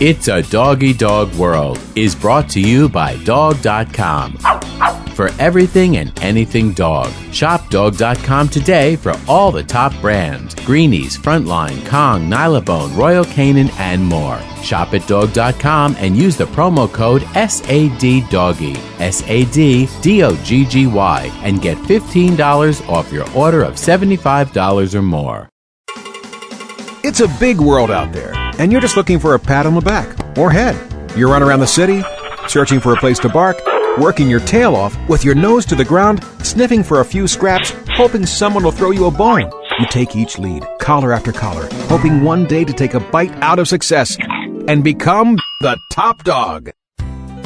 It's a Doggy Dog World is brought to you by Dog.com. For everything and anything dog, shop Dog.com today for all the top brands Greenies, Frontline, Kong, Nylabone, Royal Canin, and more. Shop at Dog.com and use the promo code SADDOGGY, S A D D O G G Y, and get $15 off your order of $75 or more. It's a big world out there, and you're just looking for a pat on the back or head. You run around the city, searching for a place to bark, working your tail off with your nose to the ground, sniffing for a few scraps, hoping someone will throw you a bone. You take each lead, collar after collar, hoping one day to take a bite out of success and become the top dog.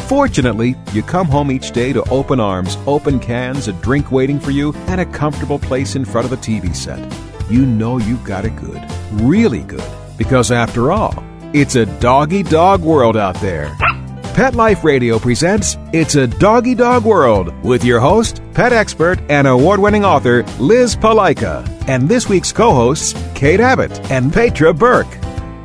Fortunately, you come home each day to open arms, open cans, a drink waiting for you, and a comfortable place in front of the TV set. You know you've got it good, really good, because after all, it's a doggy dog world out there. Pet Life Radio presents It's a Doggy Dog World with your host, pet expert, and award winning author Liz Palika, and this week's co hosts, Kate Abbott and Petra Burke.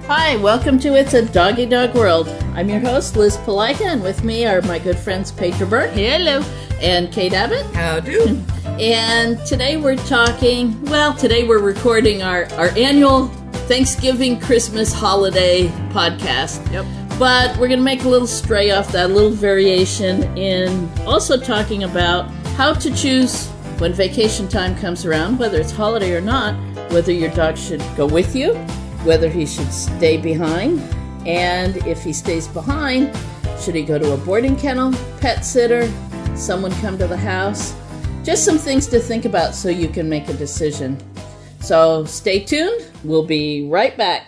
Hi, welcome to It's a Doggy Dog World. I'm your host, Liz Palika, and with me are my good friends Petra Burke. Hello. And Kate Abbott. How do? And today we're talking, well, today we're recording our, our annual Thanksgiving Christmas holiday podcast. Yep. But we're going to make a little stray off that, a little variation in also talking about how to choose when vacation time comes around, whether it's holiday or not, whether your dog should go with you, whether he should stay behind, and if he stays behind, should he go to a boarding kennel, pet sitter, someone come to the house? Just some things to think about so you can make a decision. So stay tuned. We'll be right back.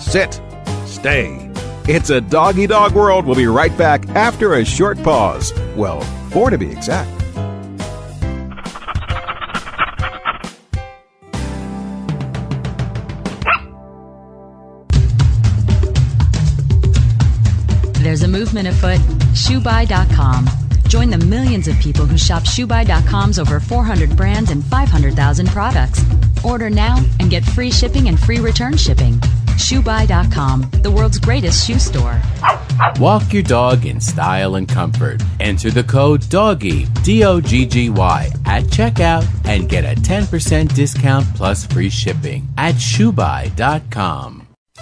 Sit, stay. It's a doggy dog world. We'll be right back after a short pause. Well, four to be exact. There's a movement afoot. ShoeBuy.com. Join the millions of people who shop ShoeBuy.com's over 400 brands and 500,000 products. Order now and get free shipping and free return shipping. ShoeBuy.com, the world's greatest shoe store. Walk your dog in style and comfort. Enter the code DOGGY, D O G G Y, at checkout and get a 10% discount plus free shipping at shoebuy.com.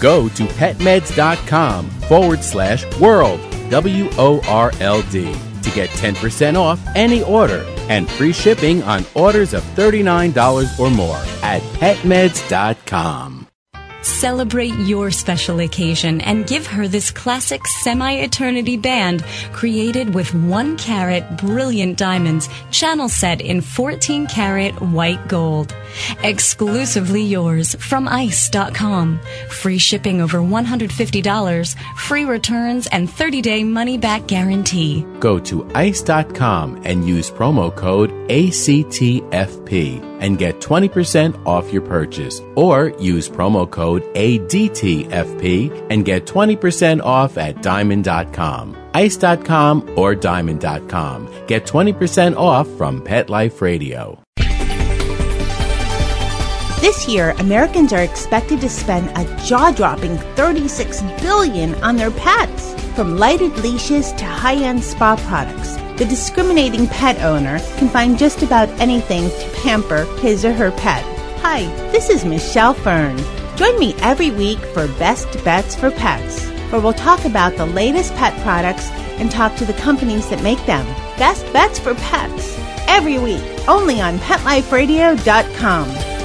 Go to petmeds.com forward slash world, W O R L D, to get 10% off any order and free shipping on orders of $39 or more at petmeds.com. Celebrate your special occasion and give her this classic semi eternity band created with one carat brilliant diamonds, channel set in 14 karat white gold. Exclusively yours from ICE.com. Free shipping over $150, free returns, and 30 day money back guarantee. Go to ice.com and use promo code ACTFP and get 20% off your purchase. Or use promo code ADTFP and get 20% off at diamond.com. Ice.com or diamond.com. Get 20% off from Pet Life Radio. This year, Americans are expected to spend a jaw-dropping 36 billion on their pets. From lighted leashes to high-end spa products, the discriminating pet owner can find just about anything to pamper his or her pet. Hi, this is Michelle Fern. Join me every week for Best Bets for Pets, where we'll talk about the latest pet products and talk to the companies that make them. Best Bets for Pets, every week, only on PetLifeRadio.com.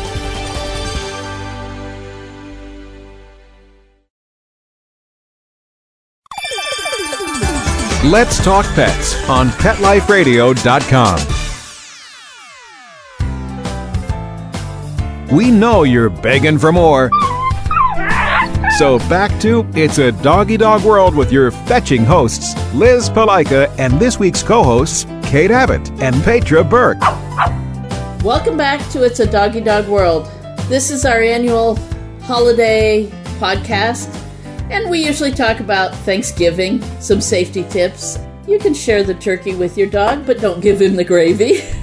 Let's Talk Pets on PetLifeRadio.com. We know you're begging for more. So back to It's a Doggy Dog World with your fetching hosts, Liz Palika, and this week's co hosts, Kate Abbott and Petra Burke. Welcome back to It's a Doggy Dog World. This is our annual holiday podcast, and we usually talk about Thanksgiving, some safety tips. You can share the turkey with your dog, but don't give him the gravy.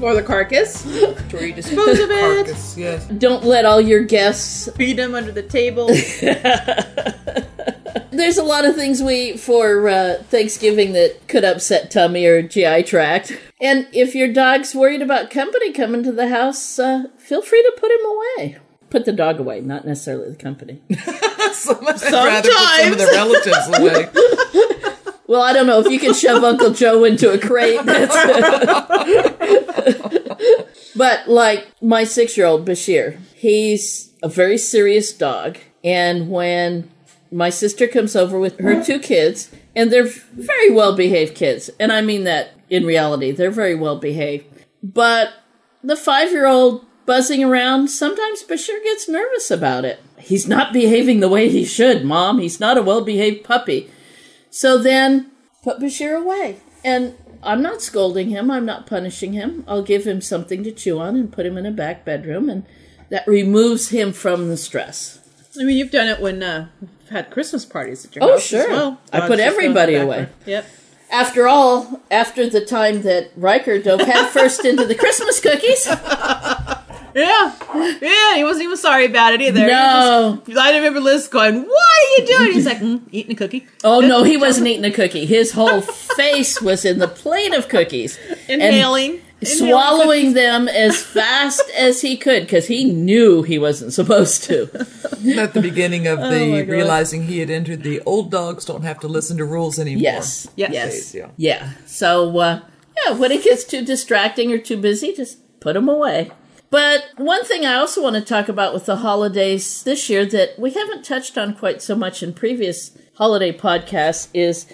Or the carcass. Where you dispose of it. Carcass, yes. Don't let all your guests Feed him under the table. There's a lot of things we eat for uh, Thanksgiving that could upset tummy or GI tract. And if your dog's worried about company coming to the house, uh, feel free to put him away. Put the dog away, not necessarily the company. Some, I'd rather put some of the relatives away. Well, I don't know if you can shove Uncle Joe into a crate. But like my six-year-old Bashir, he's a very serious dog, and when my sister comes over with her two kids, and they're very well-behaved kids, and I mean that in reality, they're very well-behaved. But the five-year-old buzzing around, sometimes Bashir gets nervous about it. He's not behaving the way he should, Mom. He's not a well-behaved puppy. So then put Bashir away. And I'm not scolding him, I'm not punishing him. I'll give him something to chew on and put him in a back bedroom, and that removes him from the stress. I mean, you've done it when uh, had Christmas parties at your Oh, house sure. as well. I put just go in the everybody away. Yep. After all, after the time that Riker dove headfirst into the Christmas cookies, Yeah. Yeah, he wasn't even sorry about it either. No. Just- I remember Liz going, What are you doing? He's like, mm, eating a cookie. oh no, he wasn't eating a cookie. His whole face was in the plate of cookies. And Inhaling. inhaling swallowing them as fast as he could because he knew he wasn't supposed to. At the beginning of the God. realizing he had entered the old dogs don't have to listen to rules anymore. Yes. Yes. Yes. Yeah. Yeah. So, uh, yeah, when it gets too distracting or too busy, just put them away. But one thing I also want to talk about with the holidays this year that we haven't touched on quite so much in previous holiday podcasts is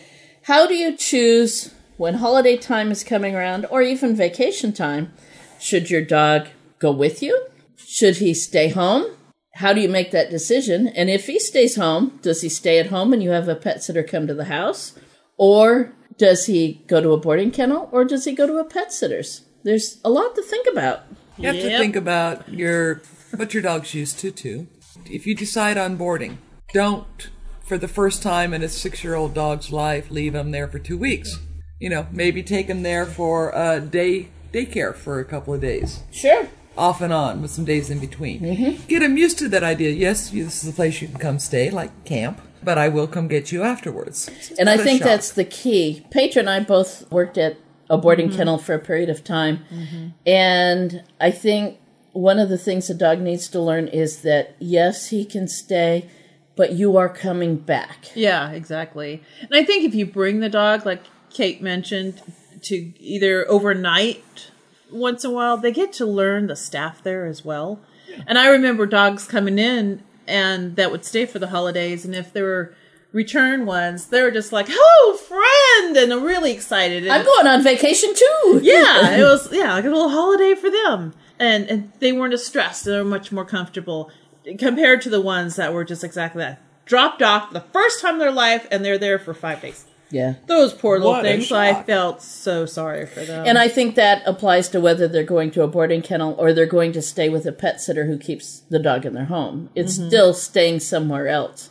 how do you choose when holiday time is coming around or even vacation time? Should your dog go with you? Should he stay home? How do you make that decision? And if he stays home, does he stay at home and you have a pet sitter come to the house? Or does he go to a boarding kennel or does he go to a pet sitter's? There's a lot to think about. You have to Yep. think about your what your dog's used to too. If you decide on boarding, don't for the first time in a six-year-old dog's life leave him there for two weeks. You know, maybe take him there for a day daycare for a couple of days, Sure. off and on, with some days in between. Mm-hmm. Get him used to that idea. Yes, you- this is a place you can come stay, like camp, but I will come get you afterwards. It's And I not a think shock. that's the key. Petra and I both worked at a boarding mm-hmm. kennel for a period of time. Mm-hmm. And I think one of the things a dog needs to learn is that yes, he can stay, but you are coming back. Yeah, exactly. And I think if you bring the dog, like Kate mentioned, to either overnight once in a while, they get to learn the staff there as well. And I remember dogs coming in and that would stay for the holidays. And if there were return ones, they were just like, "Oh, friend!" and they're really excited. And I'm going on vacation too. yeah, it was yeah like a little holiday for them, and and they weren't as stressed. They were much more comfortable compared to the ones that were just exactly that dropped off the first time in their life, and they're there for five days. Yeah. Those poor little What things. I felt so sorry for them. And I think that applies to whether they're going to a boarding kennel or they're going to stay with a pet sitter who keeps the dog in their home. It's mm-hmm. still staying somewhere else.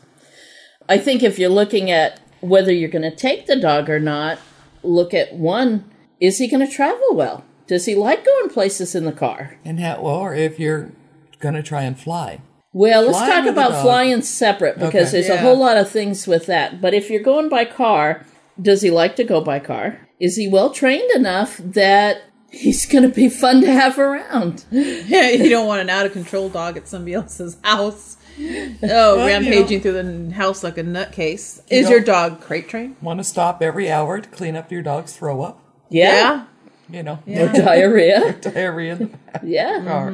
I think if you're looking at whether you're going to take the dog or not, look at one is he going to travel well? Does he like going places in the car? and how or if you're gonna try and fly. Well, let's talk about flying separate because Okay. there's a whole lot of things with that. But if you're going by car, does he like to go by car? Is he well trained enough that he's going to be fun to have around? yeah, you don't want an out of control dog at somebody else's house. Oh, Well, you rampaging through the house like a nutcase. Is know- your dog crate trained? Want to stop every hour to clean up your dog's throw up? Yeah. You know, Or diarrhea. diarrhea in the Yeah. car.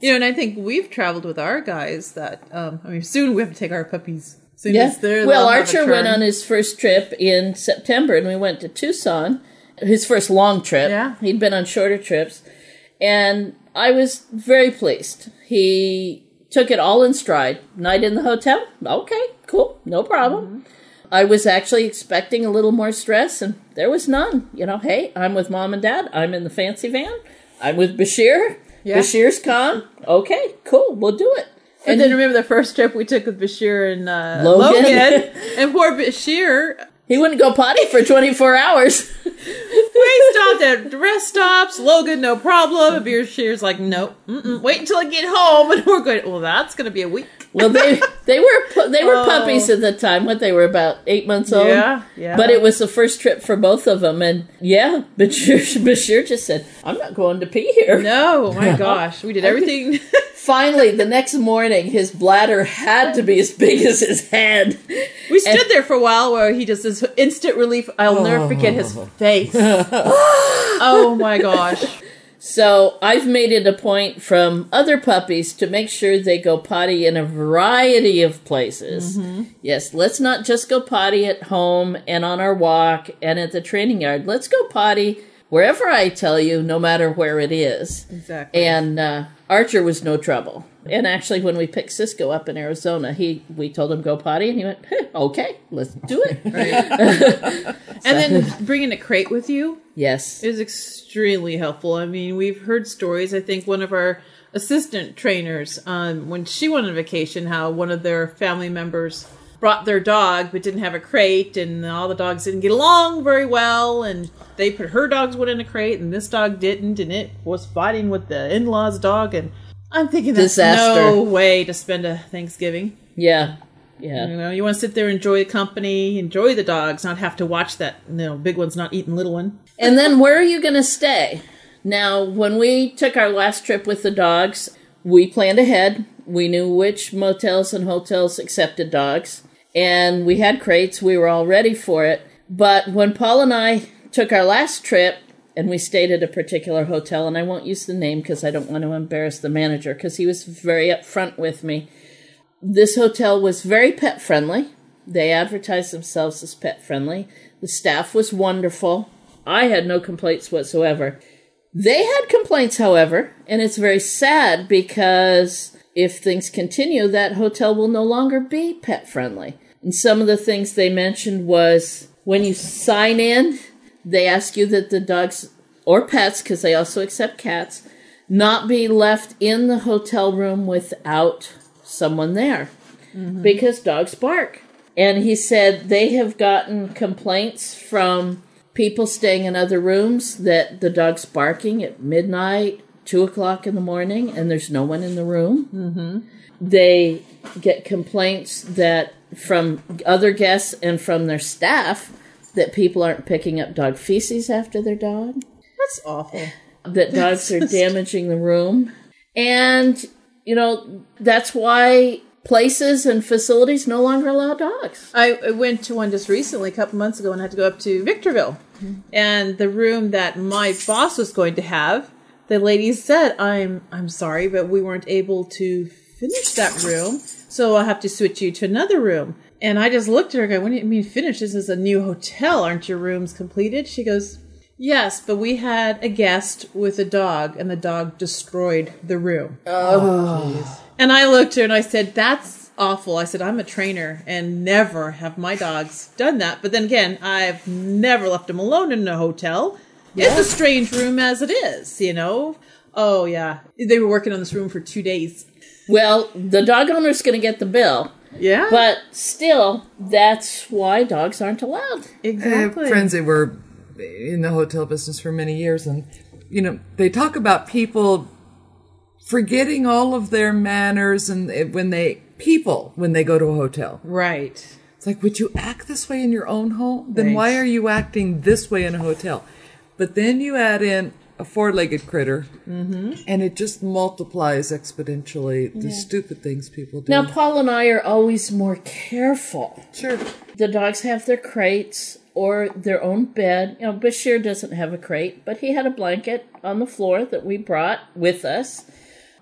You know, and I think we've traveled with our guys that, um, I mean, soon we have to take our puppies. Soon Yeah. as they're Well, they'll have a Archer went on his first trip in September and we went to Tucson. His first long trip. Yeah. He'd been on shorter trips. And I was very pleased. He took it all in stride. Night in the hotel? Okay, cool, no problem. I was actually expecting a little more stress, and there was none. You know, hey, I'm with mom and dad. I'm in the fancy van. I'm with Bashir. Yeah. Bashir's calm. Okay, cool, we'll do it. And then remember the first trip we took with Bashir and uh, Logan. Logan. and poor Bashir, He wouldn't go potty for 24 hours. we stopped at rest stops. Logan, no problem. And Bashir's like, no, mm-mm, wait until I get home. And we're going, well, that's going to be a week. Well, they they were pu- they were Oh. puppies at the time. What they were about eight months old. Yeah, yeah. But it was the first trip for both of them, and yeah, Bashir, Bashir just said, "I'm not going to pee here." No, my gosh. We did everything. Finally, the next morning, his bladder had to be as big as his head. We stood there for a while where he just this instant relief. I'll never forget his face. oh my gosh. So I've made it a point from other puppies to make sure they go potty in a variety of places. Yes, let's not just go potty at home and on our walk and at the training yard. Let's go potty wherever I tell you, no matter where it is. Exactly. And uh, Archer was no trouble. And actually, when we picked Cisco up in Arizona, he we told him go potty, and he went, "Huh, "Okay, let's do it." And then bringing a crate with you yes, is extremely helpful. I mean, we've heard stories. I think one of our assistant trainers, um, when she went on vacation, how one of their family members brought their dog but didn't have a crate, and all the dogs didn't get along very well, and they put her dog's one in a crate, and this dog didn't, and it was fighting with the in-laws' dog, and I'm thinking that's Disaster. no way to spend a Thanksgiving. yeah, yeah. You know, you want to sit there, and enjoy the company, enjoy the dogs, not have to watch that you know big one's not eating little one. And then where are you going to stay? Now, when we took our last trip with the dogs, we planned ahead. We knew which motels and hotels accepted dogs, and we had crates. We were all ready for it. But when Paul and I took our last trip, and we stayed at a particular hotel, and I won't use the name because I don't want to embarrass the manager because he was very upfront with me. This hotel was very pet friendly. They advertised themselves as pet friendly. The staff was wonderful. I had no complaints whatsoever. They had complaints, however, and it's very sad because if things continue, that hotel will no longer be pet friendly. And some of the things they mentioned was when you sign in, they ask you that the dogs or pets, because they also accept cats, not be left in the hotel room without someone there mm-hmm. because dogs bark. And he said they have gotten complaints from people staying in other rooms that the dog's barking at midnight, two o'clock in the morning, and there's no one in the room. Mm-hmm. They get complaints that from other guests and from their staff that people aren't picking up dog feces after their dog That's awful. that dogs are damaging the room. And, you know, that's why places and facilities no longer allow dogs. I, I went to one just recently, a couple months ago, and I had to go up to Victorville. And the room that my boss was going to have, the lady said, "I'm I'm sorry, but we weren't able to finish that room, so I'll have to switch you to another room." And I just looked at her, going, "What do you mean finish? This is a new hotel. Aren't your rooms completed?" She goes, "Yes, but we had a guest with a dog, and the dog destroyed the room." Oh, and I looked at her and I said, That's awful. I said, I'm a trainer and never have my dogs done that. But then again, I've never left them alone in a hotel. It's a strange room as it is, you know? Oh, yeah. They were working on this room for two days. Well, the dog owner's going to get the bill. Yeah. But still, that's why dogs aren't allowed. I have exactly. Uh, friends that were in the hotel business for many years, and you know they talk about people forgetting all of their manners and uh, when they people when they go to a hotel. Right. It's like, would you act this way in your own home? Then Right. why are you acting this way in a hotel? But then you add in a four-legged critter, Mm-hmm. and it just multiplies exponentially the stupid things people do. Now, Paul and I are always more careful. sure. The dogs have their crates or their own bed. You know, Bashir doesn't have a crate, but he had a blanket on the floor that we brought with us.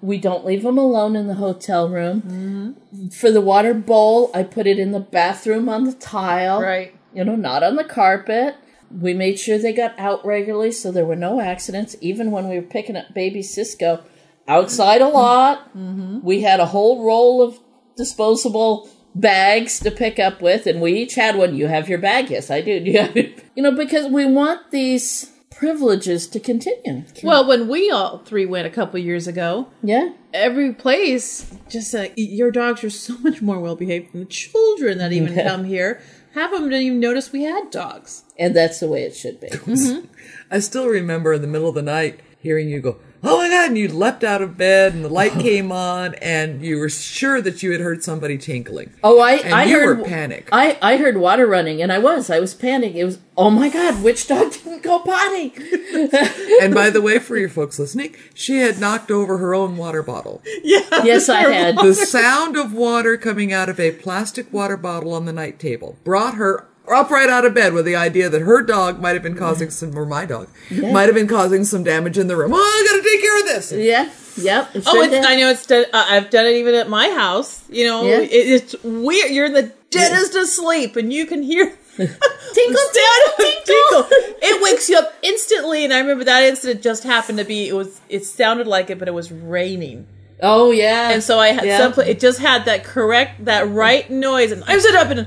We don't leave them alone in the hotel room. For the water bowl, I put it in the bathroom on the tile. Right. You know, not on the carpet. We made sure they got out regularly so there were no accidents. Even when we were picking up baby Cisco, outside a lot. We had a whole roll of disposable bags to pick up with, and we each had one. You have your bag, yes, I do. You have, you know, because we want these privileges to continue. Well, when we all three went a couple years ago, Yeah, every place just uh, your dogs are so much more well behaved than the children that even Yeah. come here. Half of them didn't even notice we had dogs. and that's the way it should be. I still remember in the middle of the night hearing you go, "Oh my god!" and you leapt out of bed, and the light came on, and you were sure that you had heard somebody tinkling. Oh, I, And I you heard were panic. I, I heard water running, and I was, I was panicking. It was, oh my god, which dog didn't go potty? and by the way, for your folks listening, she had knocked over her own water bottle. yes, I had. The sound of water coming out of a plastic water bottle on the night table brought her up right out of bed with the idea that her dog might have been causing some, or my dog, might have been causing some damage in the room. Oh, I gotta take care of this. Yeah, yep. it Oh, it's. I know it's done. Uh, I've done it even at my house. You know, Yeah. it, it's weird. You're in the deadest of sleep, and you can hear Tinkle, Instead tinkle, tinkle, it wakes you up instantly. And I remember that incident just happened to be. It was. It sounded like it, but it was raining. Oh yeah. And so I had Yeah. some. pla- It just had that correct, that right noise, and I stood up and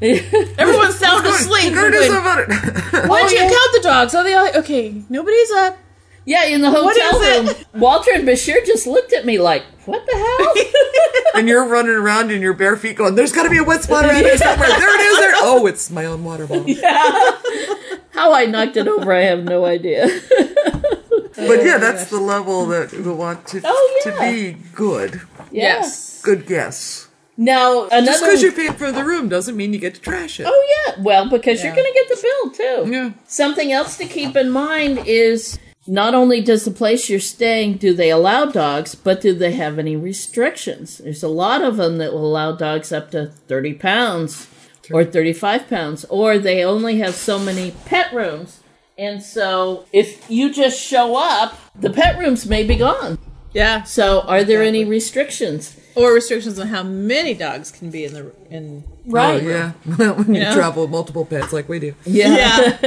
everyone's sound asleep. Go We're do going, about it. Why don't you yeah. count the dogs? Are they all okay. Nobody's up. yeah, in the hotel is room, Walter and Bashir just looked at me like, "What the hell?" and you're running around in your bare feet going, there's gotta be a wet spot around here somewhere. There it is there. Oh, it's my own water bottle. Yeah. How I knocked it over, I have no idea. But yeah, oh, that's the level that we want to, Oh, to be good. Yes. Good guess. Now another. Just because you paid for the room doesn't mean you get to trash it. Oh yeah, well because you're going to get the bill too. Yeah. Something else to keep in mind is not only does the place you're staying do they allow dogs, but do they have any restrictions? There's a lot of them that will allow dogs up to 30 pounds or 35 pounds, or they only have so many pet rooms. And so if you just show up, the pet rooms may be gone. Yeah. So are there any restrictions? Or restrictions on how many dogs can be in the in. Oh, Right. yeah. when you Yeah. travel with multiple pets like we do. Yeah.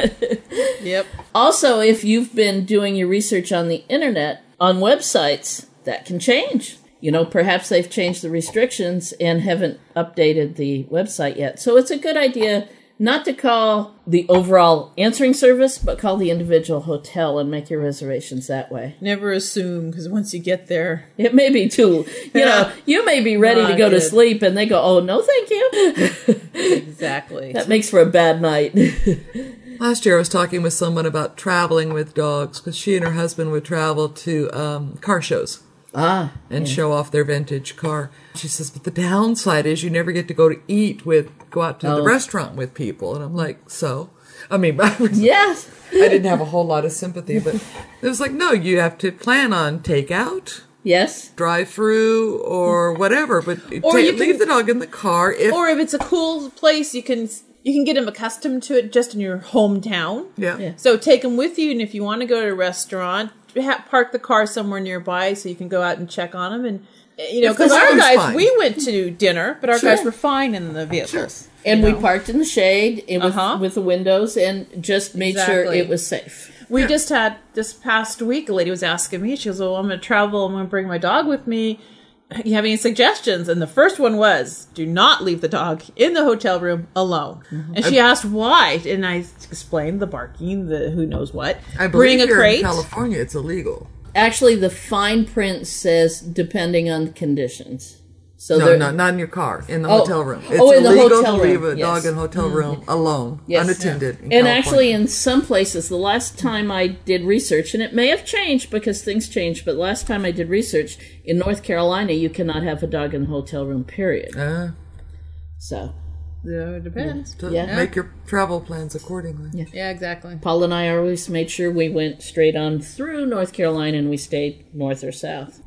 yep. Also, if you've been doing your research on the internet, on websites, that can change. You know, perhaps they've changed the restrictions and haven't updated the website yet. So it's a good idea not to call the overall answering service, but call the individual hotel and make your reservations that way. Never assume because once you get there, It may be too, you know, you may be ready to Not go to sleep and they go, oh, no, thank you. exactly. that makes for a bad night. Last year I was talking with someone about traveling with dogs because she and her husband would travel to um, car shows. Ah, and show off their vintage car. She says, but the downside is you never get to go to eat with, go out to the Oh. restaurant with people. And I'm like, so? I mean, I yes. I didn't have a whole lot of sympathy, but it was like, no, you have to plan on takeout, Yes. drive through, or whatever. But Or you leave can- the dog in the car. If or if it's a cool place, you can you can get him accustomed to it just in your hometown. yeah. Yeah. So take him with you, and if you want to go to a restaurant, ha- park the car somewhere nearby so you can go out and check on them. And uh, you know, because our guys, fine. we went to dinner, but our Sure. guys were fine in the vehicles. And we parked in the shade with, Uh-huh. with the windows and just made sure it was safe. We just had this past week. A lady was asking me. She goes, "Oh, I'm going to travel. I'm going to bring my dog with me. You have any suggestions?" And the first one was, "Do not leave the dog in the hotel room alone." Mm-hmm. And she asked why, and I explained the barking, the who knows what. I bring believe a crate. in California it's illegal. Actually, the fine print says depending on conditions. So No, no, not in your car. In the Oh. hotel room. It's Oh, in the illegal hotel to leave room, a yes. dog in a hotel room alone, Yes. unattended. in And California. actually, in some places, the last time I did research, and it may have changed because things change, but last time I did research in North Carolina, you cannot have a dog in the hotel room. Period. Uh, So Yeah, it depends. to Yeah. make your travel plans accordingly. Yeah. Yeah, exactly. Paul and I always made sure we went straight on through North Carolina and we stayed north or south.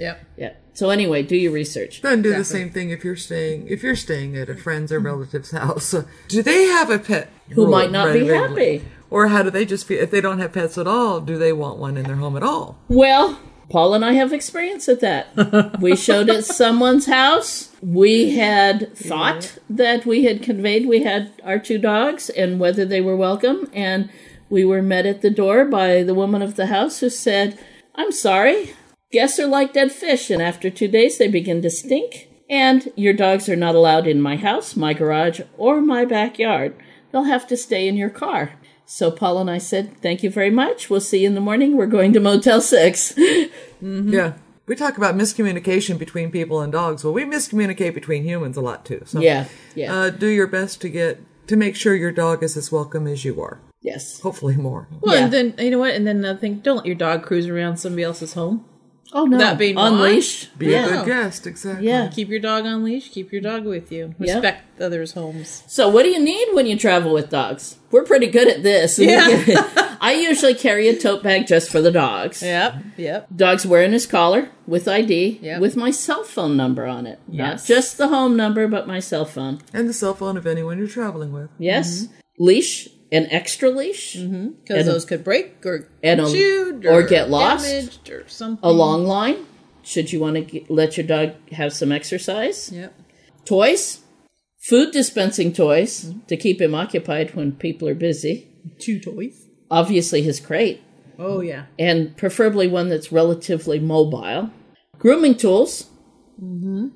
So Yep. yeah. So anyway, do your research. Then do the same thing if you're staying if you're staying at a friend's or relative's house. Do they have a pet Who rule might not be regularly? happy. Or how do they just feel if they don't have pets at all? Do they want one in their home at all? Well, Paul and I have experience at that. we showed at someone's house. We had thought that we had conveyed we had our two dogs and whether they were welcome. And we were met at the door by the woman of the house who said, I'm sorry, Guests are like dead fish, and after two days they begin to stink. And your dogs are not allowed in my house, my garage, or my backyard. They'll have to stay in your car. So Paul and I said, Thank you very much. We'll see you in the morning. We're going to Motel 6. Yeah. We talk about miscommunication between people and dogs. Well, we miscommunicate between humans a lot too. So, Yeah, yeah. Uh, do your best to get to make sure your dog is as welcome as you are. yes. Hopefully, more. Well, Yeah. and then you know what? And then another thing: don't let your dog cruise around somebody else's home. Oh, no. That being Unleashed. Be yeah. a good guest. Exactly. Yeah. Keep your dog on leash. Keep your dog with you. Yeah. Respect others' homes. So, what do you need when you travel with dogs? We're pretty good at this. Yeah. I usually carry a tote bag just for the dogs. Yep. Yep. Dog's wearing his collar with ID Yep. with my cell phone number on it. Not just the home number, but my cell phone. And the cell phone of anyone you're traveling with. Yes. Mm-hmm. Leash, an extra leash, Because And- those could break or and chewed or get lost. damaged or something. a long line. Should you want to get, let your dog have some exercise? Yep. Toys, food dispensing toys to keep him occupied when people are busy. Two toys. Obviously, his crate. Oh yeah. and preferably one that's relatively mobile. Grooming tools, Hmm.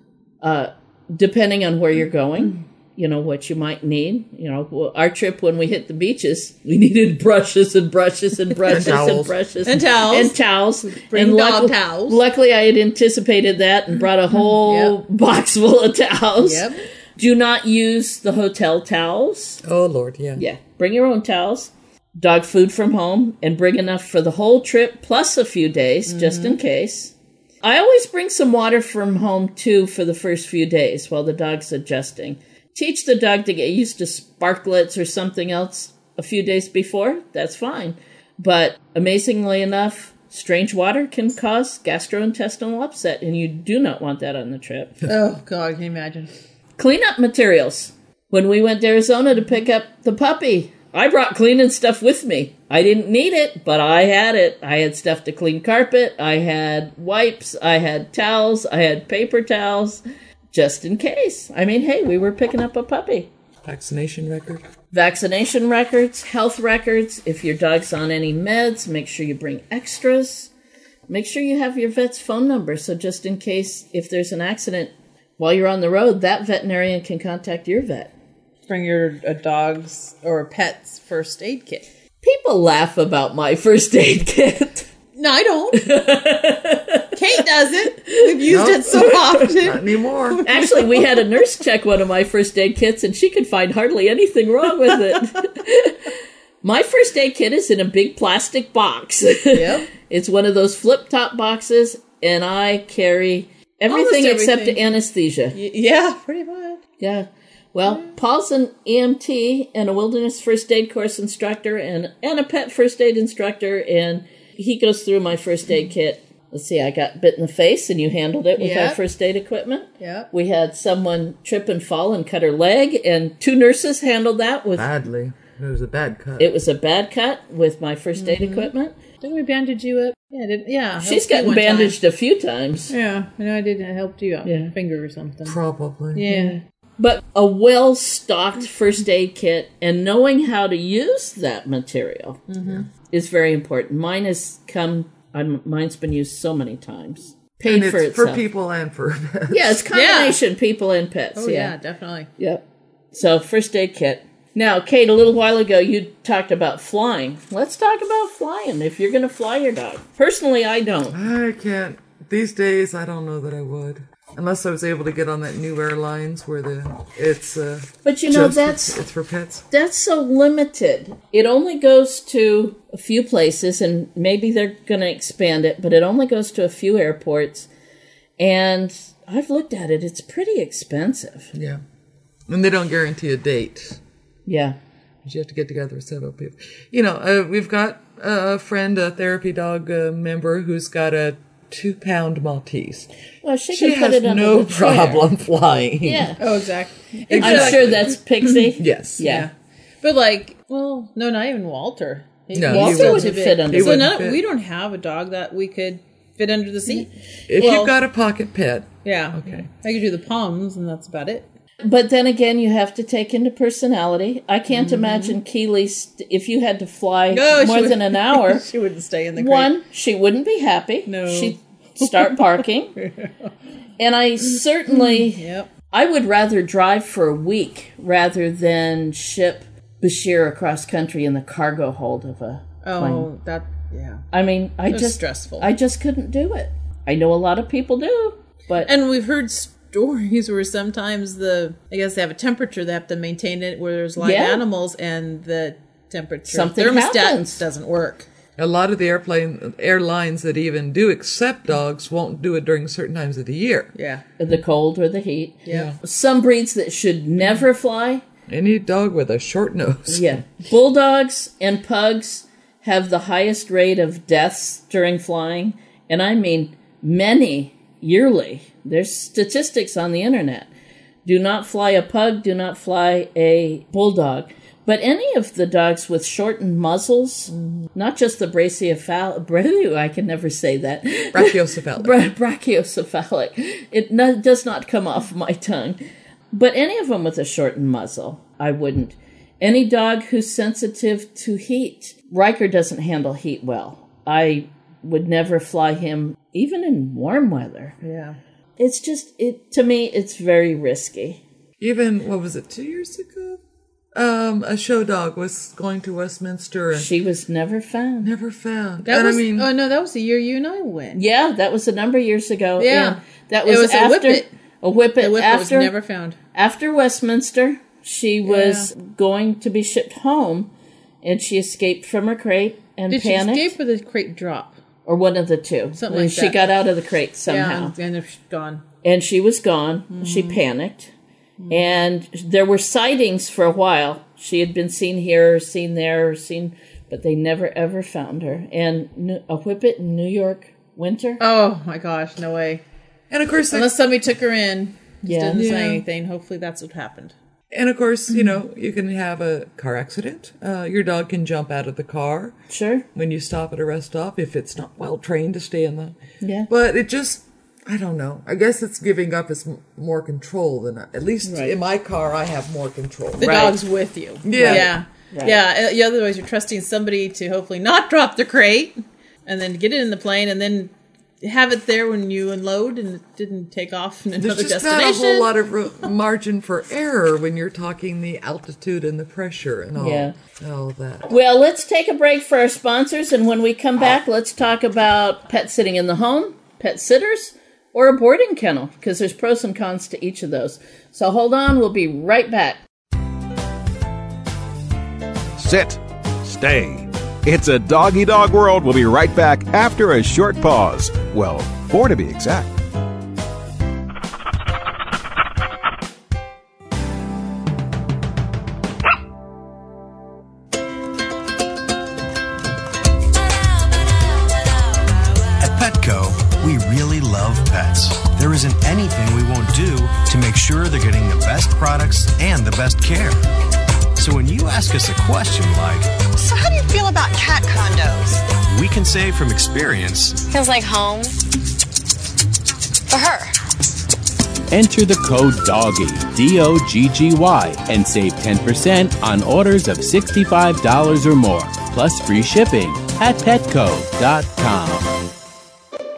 uh, depending on where you're going, you know what you might need. You know, our trip when we hit the beaches, we needed brushes and brushes and brushes and, towels. brushes And towels. and towels. Bring and dog luckily, towels. Luckily, I had anticipated that and brought a mm-hmm. whole box full of towels. Yep. Do not use the hotel towels. Oh Lord, yeah. Yeah, bring your own towels. Dog food from home and bring enough for the whole trip plus a few days just mm-hmm. in case. I always bring some water from home too for the first few days while the dog's adjusting. Teach the dog to get used to Sparkletts or something else a few days before. That's fine. But amazingly enough, strange water can cause gastrointestinal upset and you do not want that on the trip. Oh God, can you imagine? Cleanup materials. When we went to Arizona to pick up the puppy, I brought cleaning stuff with me. I didn't need it, but I had it. I had stuff to clean carpet, I had wipes, I had towels, I had paper towels, just in case. I mean, hey, we were picking up a puppy. Vaccination record. Vaccination records, health records. If your dog's on any meds, make sure you bring extras. Make sure you have your vet's phone number so just in case if there's an accident while you're on the road, that veterinarian can contact your vet. Bring your a dog's or a pet's first aid kit. People laugh about my first aid kit. No, I don't. Kate doesn't. We've used it so often. Not anymore. Actually, we had a nurse check one of my first aid kits and she could find hardly anything wrong with it. my first aid kit is in a big plastic box. Yep. it's one of those flip top boxes and I carry everything, Almost except anesthesia. Y- Yeah, pretty much. Yeah. Well, Paul's an EMT and a wilderness first aid course instructor and, and a pet first aid instructor, and he goes through my first aid kit. Let's see, I got bit in the face and you handled it with our first aid equipment. Yeah. We had someone trip and fall and cut her leg, and two nurses handled that with. Badly. It was a bad cut. It was a bad cut with my 1st aid Mm-hmm. equipment. Didn't we bandage you up? Yeah, did, yeah. She's helped gotten one time. bandaged a few times. Yeah, I know I did. I helped you out. Yeah. Finger or something. Probably. Yeah. But a well stocked first aid kit and knowing how to use that material is very important. Mine has come, I'm, mine's been used so many times. Paid And for it's for itself. people and for pets. Yeah, it's combination people and pets. Oh yeah, yeah. definitely. Yep. So first aid kit. Now, Kate, a little while ago you talked about flying. Let's talk about flying. If you're going to fly your dog, personally, I don't. I can't. These days, I don't know that I would. Unless I was able to get on that new airlines where the it's uh, But you know just that's it's for pets. that's so limited. It only goes to a few places, and maybe they're going to expand it, but it only goes to a few airports. And I've looked at it; it's pretty expensive. Yeah, and they don't guarantee a date. Yeah. You have to get together with several people. You know, uh, we've got a friend, a therapy dog uh, member, who's got a two-pound Maltese. Well, she, She can put has it no the chair. problem flying. Yeah. Oh, exactly. I'm sure that's Pixie. Yes. Yeah. But like, well, no, not even Walter. No, Walter wouldn't. wouldn't fit under So wouldn't none, fit. we don't have a dog that we could fit under the seat. If Well- you've got a pocket pet, Yeah. Okay. I could do the palms, and that's about it. But then again, you have to take into personality. I can't mm-hmm. imagine Keely, st- if you had to fly No, she more would- than an hour, she wouldn't stay in the crate. one, she wouldn't be happy. No. She start parking. And I certainly, Yep. I would rather drive for a week rather than ship Bashir across country in the cargo hold of a oh, plane. Oh, that yeah. I mean, I just stressful. I just couldn't do it. I know a lot of people do, but And we've heard stories where sometimes the I guess they have a temperature they have to maintain it where there's live Yeah. animals and the temperature Something thermostat happens. doesn't work. A lot of the airplane airlines that even do accept dogs won't do it during certain times of the year. Yeah. the cold or the heat. Yeah. Some breeds that should never fly. Any dog with a short nose. Yeah. Bulldogs and pugs have the highest rate of deaths during flying, and I mean many yearly. There's statistics on the internet. Do not fly a pug, do not fly a bulldog. But any of the dogs with shortened muzzles, not just the brachiocephalic, I can never say that. Brachiocephalic. Bra- brachiocephalic. It no, does not come off my tongue. But any of them with a shortened muzzle, I wouldn't. Any dog who's sensitive to heat. Riker doesn't handle heat well. I would never fly him even in warm weather. Yeah. It's just it to me it's very risky. Even what was it, two years ago? Um, a show dog was going to Westminster and She was never found. never found. That and was I mean, oh no, that was the year you and I went. Yeah, that was a number of years ago. Yeah. and that It was, was a after whippet. a whippet The whip after was never found. after Westminster. She was going to be shipped home, and she escaped from her crate and Did she panicked, escape or the crate drop? or one of the two. Something and like she that. got out of the crate somehow, Yeah, and they're gone. and she was gone. She Mm-hmm. panicked, and there were sightings for a while. She had been seen here, seen there, seen, but they never ever found her. And a whippet in New York winter. Oh my gosh, no way. and of course, Unless somebody took her in, just Yeah. didn't Yeah. say anything. Hopefully that's what happened. and of course, you know, you can have a car accident. Uh, your dog can jump out of the car Sure. when you stop at a rest stop if it's not well trained to stay in the. Yeah. But it just, I don't know. I guess it's giving up is more control than at least Right. in my car. I have more control. The Right. dog's with you. Yeah. Yeah. Right. Yeah. uh, yeah, Otherwise, you're trusting somebody to hopefully not drop the crate and then get it in the plane and then have it there when you unload and it didn't take off in There's another just not a whole lot of ro- margin for error when you're talking the altitude and the pressure and all, Yeah. all that. Well, let's take a break for our sponsors, and when we come back, let's talk about pet sitting in the home, pet sitters, or a boarding kennel, because there's pros and cons to each of those. So hold on, we'll be right back. Sit. Stay. It's a doggy dog world. We'll be right back after a short pause. Well, four to be exact. Us a question like, So, how do you feel about cat condos? we can say from experience, Feels like home for her. Enter the code DOGGY, D O G G Y, and save 10% on orders of $65 or more, plus free shipping at petco.com.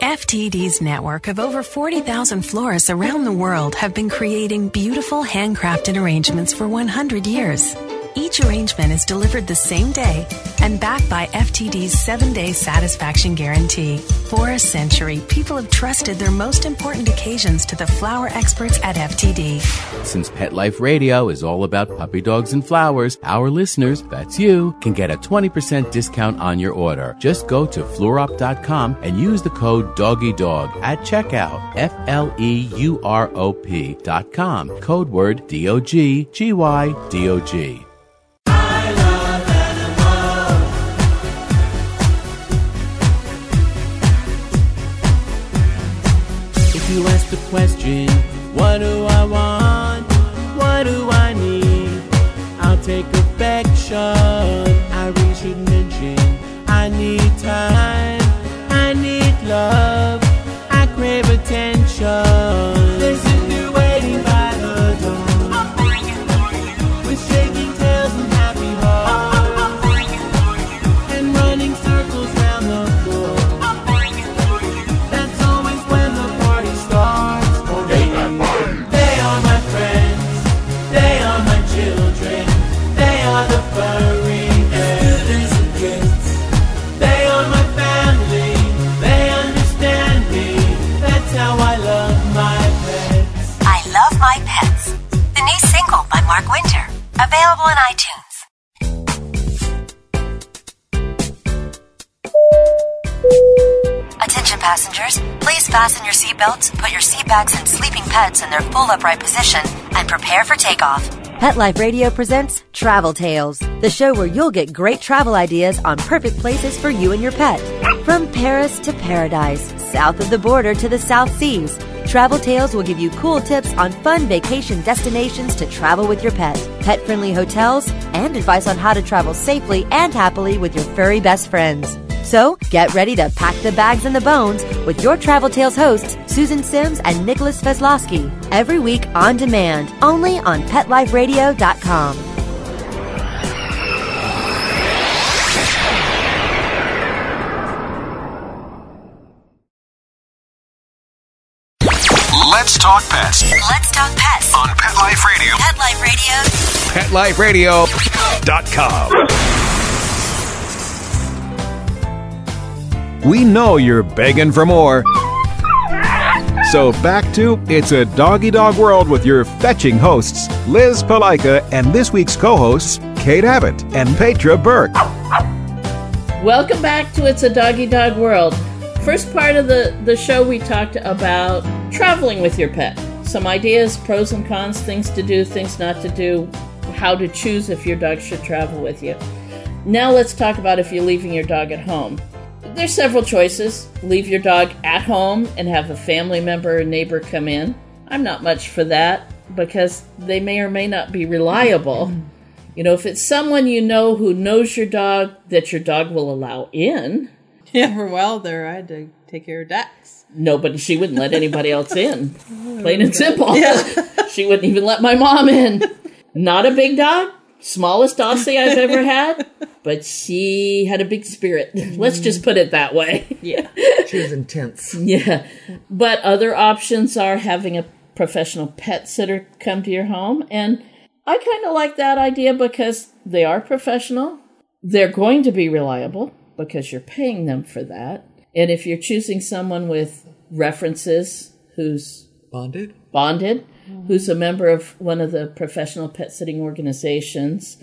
FTD's network of over 40,000 florists around the world have been creating beautiful handcrafted arrangements for 100 years. Each arrangement is delivered the same day and backed by FTD's seven day satisfaction guarantee. For a century, people have trusted their most important occasions to the flower experts at FTD. Since Pet Life Radio is all about puppy dogs and flowers, our listeners, that's you, can get a 20% discount on your order. Just go to fleurop.com and use the code DOGGYDOG at checkout. F L E U R O P dot com. Code word D O G G Y D O G. the question, what do I want? What do I need? I'll take affection. Dark Winter. Available in iTunes. Attention passengers, please fasten your seatbelts, put your seat bags and sleeping pets in their full upright position, and prepare for takeoff. Pet Life Radio presents Travel Tales, the show where you'll get great travel ideas on perfect places for you and your pet. From Paris to paradise, south of the border to the South Seas, Travel Tales will give you cool tips on fun vacation destinations to travel with your pet, pet friendly hotels, and advice on how to travel safely and happily with your furry best friends. So get ready to pack the bags and the bones with your Travel Tales hosts, Susan Sims and Nicholas Veslowski, every week on demand, only on PetLifeRadio.com. talk pets Let's talk pets on Pet Life Radio. Pet Life Radio. PetLifeRadio.com. We know you're begging for more. So back to It's a Doggy Dog World with your fetching hosts, Liz Palika, and this week's co hosts, Kate Abbott and Petra Burke. Welcome back to It's a Doggy Dog World. First part of the, the show, we talked about traveling with your pet. Some ideas, pros and cons, things to do, things not to do, how to choose if your dog should travel with you. Now let's talk about if you're leaving your dog at home. There's several choices. Leave your dog at home and have a family member or neighbor come in. I'm not much for that because they may or may not be reliable. You know, if it's someone you know who knows your dog that your dog will allow in. Yeah, for a while there, I had to take care of Dax. Nobody, she wouldn't let anybody else in. Plain and simple. she wouldn't even let my mom in. Not a big dog, smallest Aussie I've ever had, but she had a big spirit. Let's just put it that way. Yeah. She was intense. Yeah. But other options are having a professional pet sitter come to your home. And I kind of like that idea because they are professional. They're going to be reliable because you're paying them for that. And if you're choosing someone with references who's Bonded? bonded, mm-hmm. who's a member of one of the professional pet sitting organizations,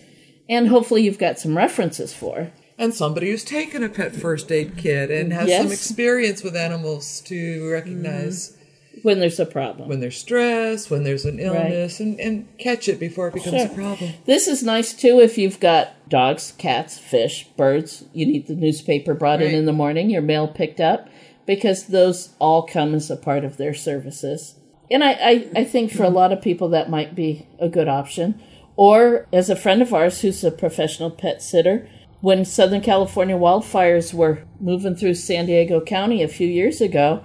and hopefully you've got some references for. And somebody who's taken a pet first aid kit and has Yes. some experience with animals to recognize mm-hmm. When there's a problem. when there's stress, when there's an illness, and, and catch it before it becomes Sure. a problem. This is nice too if you've got dogs, cats, fish, birds. You need the newspaper brought in Right. in the morning, your mail picked up, because those all come as a part of their services. And I, I, I think for a lot of people that might be a good option. Or as a friend of ours who's a professional pet sitter, when Southern California wildfires were moving through San Diego County a few years ago,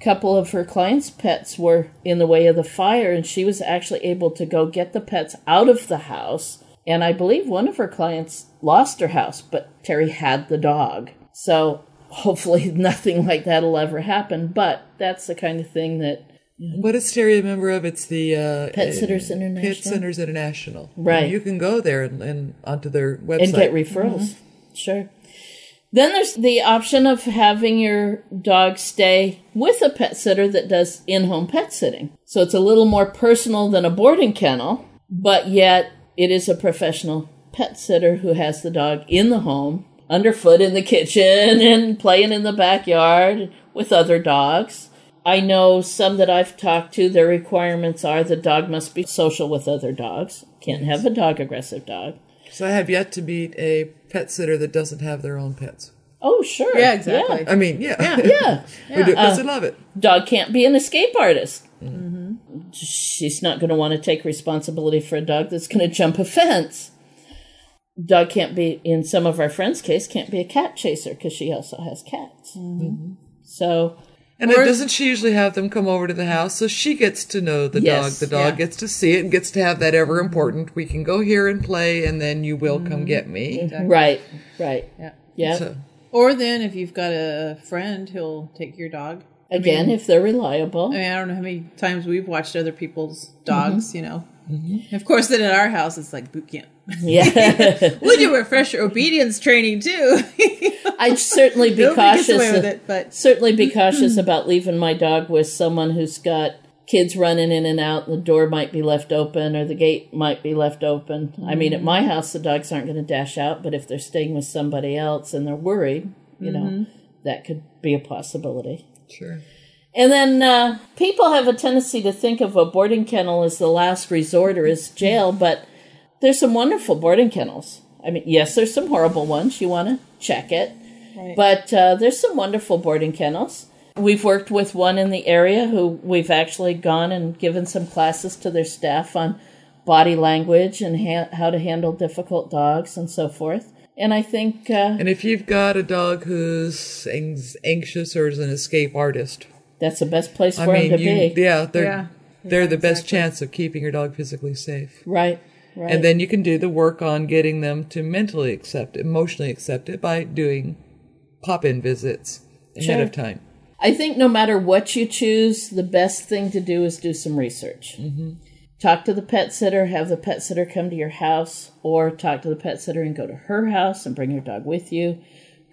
couple of her clients' pets were in the way of the fire, and she was actually able to go get the pets out of the house. And I believe one of her clients lost her house, but Terry had the dog. So hopefully nothing like that'll ever happen. But that's the kind of thing that What is Terry a member of? It's the uh, Pet uh, Sitters International. Pet Sitters International. Right. You can go there and, and onto their website and get referrals. Sure. Then there's the option of having your dog stay with a pet sitter that does in home pet sitting. So it's a little more personal than a boarding kennel, but yet it is a professional pet sitter who has the dog in the home, underfoot in the kitchen, and playing in the backyard with other dogs. I know some that I've talked to, their requirements are the dog must be social with other dogs. Can't have a dog aggressive dog. So I have yet to meet a pet sitter that doesn't have their own pets. Oh, sure. Yeah, exactly. I mean, yeah. Yeah. We do because Uh, love it. Dog can't be an escape artist. She's not going to want to take responsibility for a dog that's going to jump a fence. Dog can't be, in some of our friends' case, can't be a cat chaser because she also has cats. So, And Or- it doesn't she usually have them come over to the house so she gets to know the Yes, dog. The dog yeah. gets to see it and gets to have that ever mm-hmm. important. We can go here and play, and then you will come mm-hmm. get me. Mm-hmm. right, right. Yeah. Yeah. So, Or then if you've got a friend who'll take your dog. I Again, mean- if they're reliable. I mean, I don't know how many times we've watched other people's dogs, you know. And of course, then at our house, it's like boot camp. Yeah. we do refresher obedience training too. I'd certainly be Nobody cautious. away with it, but- certainly be cautious about leaving my dog with someone who's got kids running in and out, the door might be left open or the gate might be left open. I mean, at my house, the dogs aren't going to dash out, but if they're staying with somebody else and they're worried, you know, Mhm. that could be a possibility. Sure. And then uh, people have a tendency to think of a boarding kennel as the last resort or as jail, but there's some wonderful boarding kennels. I mean, yes, there's some horrible ones. You want to check it. Right. But uh, there's some wonderful boarding kennels. We've worked with one in the area who we've actually gone and given some classes to their staff on body language and ha- how to handle difficult dogs and so forth. And I think, uh, And if you've got a dog who's anx- anxious or is an escape artist, that's the best place I for mean, them to you, be. yeah, they're Yeah. they're the best chance of keeping your dog physically safe. Right. Right. And then you can do the work on getting them to mentally accept it, emotionally accept it by doing pop-in visits ahead Sure. of time. I think no matter what you choose, the best thing to do is do some research. Mm-hmm. Talk to the pet sitter, have the pet sitter come to your house, or talk to the pet sitter and go to her house and bring your dog with you.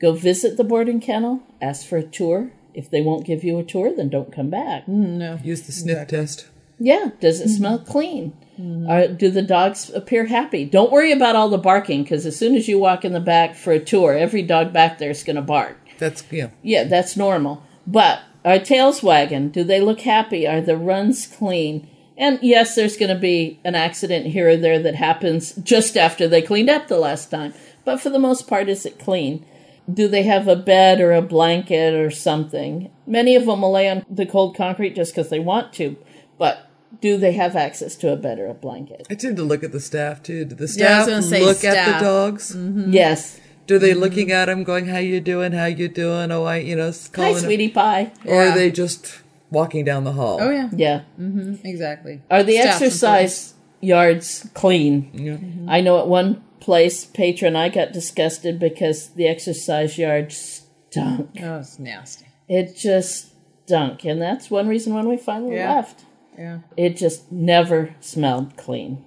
Go visit the boarding kennel, ask for a tour. If they won't give you a tour, then don't come back. No. Use the sniff test. Yeah, does it smell clean? Uh, do the dogs appear happy? Don't worry about all the barking because as soon as you walk in the back for a tour, every dog back there is going to bark. That's yeah. Yeah, that's normal. But are tails wagging? Do they look happy? Are the runs clean? And yes, there's going to be an accident here or there that happens just after they cleaned up the last time. But for the most part, is it clean? Do they have a bed or a blanket or something? Many of them will lay on the cold concrete just because they want to. But do they have access to a bed or a blanket? I tend to look at the staff too. Do the Yeah, I was staff look at the dogs? Yes. Do they looking at them, going, "How you doing? How you doing? Oh, I, you know, s- Hi, calling 'em- sweetie pie. Or Yeah. are they just walking down the hall? Oh yeah. Yeah. hmm Exactly. Are the Staff's exercise yards clean? Yeah. I know at one place, patron, I got disgusted because the exercise yard stunk. Oh, it's nasty. It just stunk, and that's one reason when we finally Yeah. left. Yeah. It just never smelled clean,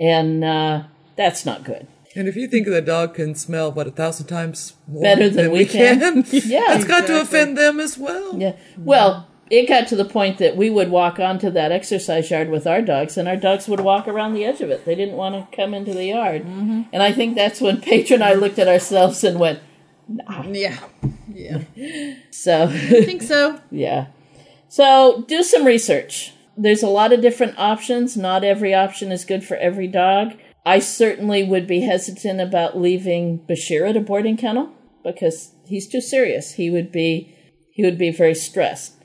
and uh, that's not good. And if you think the dog can smell what a thousand times more Better than we can. Yeah, that's got to offend them as well. Yeah. Well, it got to the point that we would walk onto that exercise yard with our dogs, and our dogs would walk around the edge of it. They didn't want to come into the yard. Mm-hmm. And I think that's when Paige and I looked at ourselves and went, Yeah. Yeah. so. I think so. yeah. So do some research. There's a lot of different options. Not every option is good for every dog. I certainly would be hesitant about leaving Bashir at a boarding kennel because he's too serious. He would be he would be very stressed.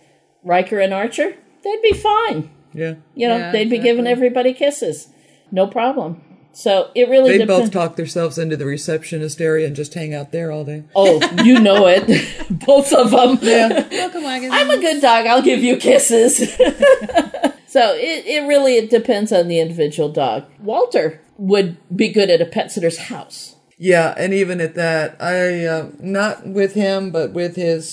Riker and Archer, they'd be fine. Yeah. You know, Yeah, they'd be giving everybody kisses. No problem. So it really They depends. both talk themselves into the receptionist area and just hang out there all day. Oh, you know it. Both of them. Yeah. Welcome, wagon. I'm a good dog. I'll give you kisses. so it, it really it depends on the individual dog. Walter would be good at a pet sitter's house. Yeah, and even at that, I uh, not with him, but with his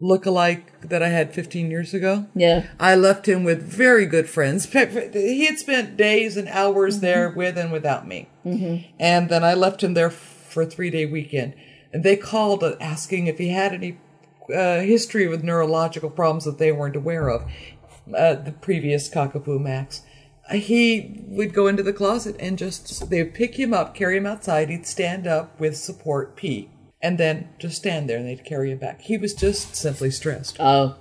look-alike that I had 15 years ago. Yeah. I left him with very good friends. He had spent days and hours Mm-hmm. there with and without me, and then I left him there for a three-day weekend. And they called uh, asking if he had any uh, history with neurological problems that they weren't aware of. Uh, the previous cockapoo Max. Uh, He would go into the closet and just they would pick him up, carry him outside. He'd stand up with support, pee, and then just stand there, and they'd carry him back. He was just simply stressed. Oh.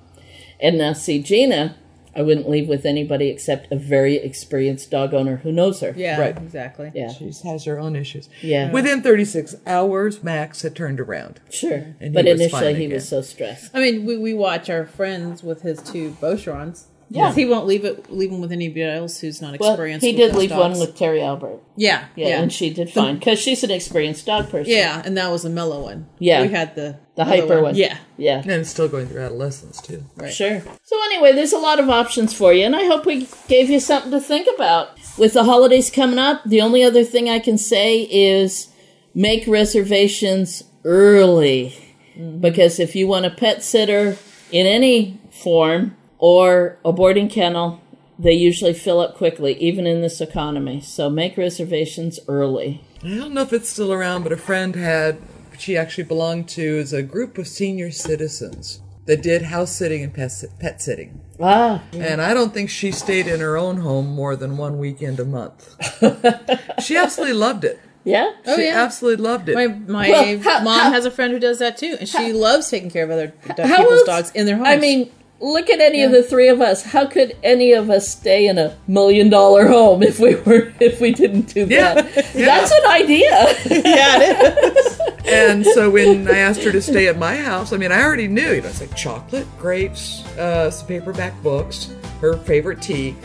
And now see Gina, I wouldn't leave with anybody except a very experienced dog owner who knows her. Yeah. Right. Exactly. Yeah. She has her own issues. Yeah. Within 36 hours, Max had turned around. Sure. But initially he again. was so stressed. I mean, we, we watch our friends with his two Beaucerons. Yeah. He won't leave it leave him with anybody else who's not Well, experienced. he with did leave dogs. one with Terry Albert. Yeah, Yeah, yeah. and she did fine because she's an experienced dog person. Yeah, and that was a mellow one. Yeah. we had the The hyper one. Yeah, Yeah. And it's still going through adolescence, too. Right. Sure. So anyway, there's a lot of options for you, and I hope we gave you something to think about. With the holidays coming up, the only other thing I can say is make reservations early. Mm-hmm. Because if you want a pet sitter in any form or a boarding kennel, they usually fill up quickly, even in this economy. So make reservations early. I don't know if it's still around, but a friend had, she actually belonged to, is a group of senior citizens that did house sitting and pet, pet sitting. Ah, And I don't think she stayed in her own home more than one weekend a month. she absolutely loved it. Yeah? Oh, she yeah. absolutely loved it. My my Well, how- mom how- has a friend who does that too, and she loves taking care of other do- people's else- dogs in their homes. I mean, look at any of the three of us. How could any of us stay in a million dollar home if we were if we didn't do that? Yeah, That's an idea. yeah, it is. and so when I asked her to stay at my house, I mean, I already knew, you know, it's like chocolate, grapes, uh, some paperback books, her favorite tea.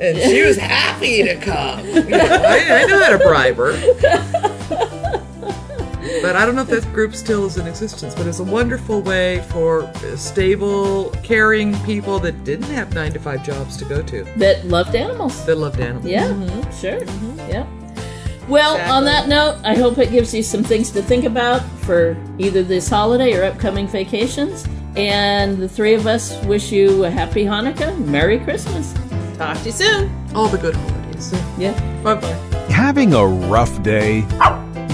And she was happy to come. You know, I, I knew how to bribe her. But I don't know if that group still is in existence, but it's a wonderful way for uh, stable, caring people that didn't have nine to five jobs to go to. that loved animals. That loved animals. Yeah, sure. Yeah. Well, on that note, I hope it gives you some things to think about for either this holiday or upcoming vacations. And the three of us wish you a happy Hanukkah, Merry Christmas. Talk to you soon. All the good holidays. Yeah. Bye bye. Having a rough day?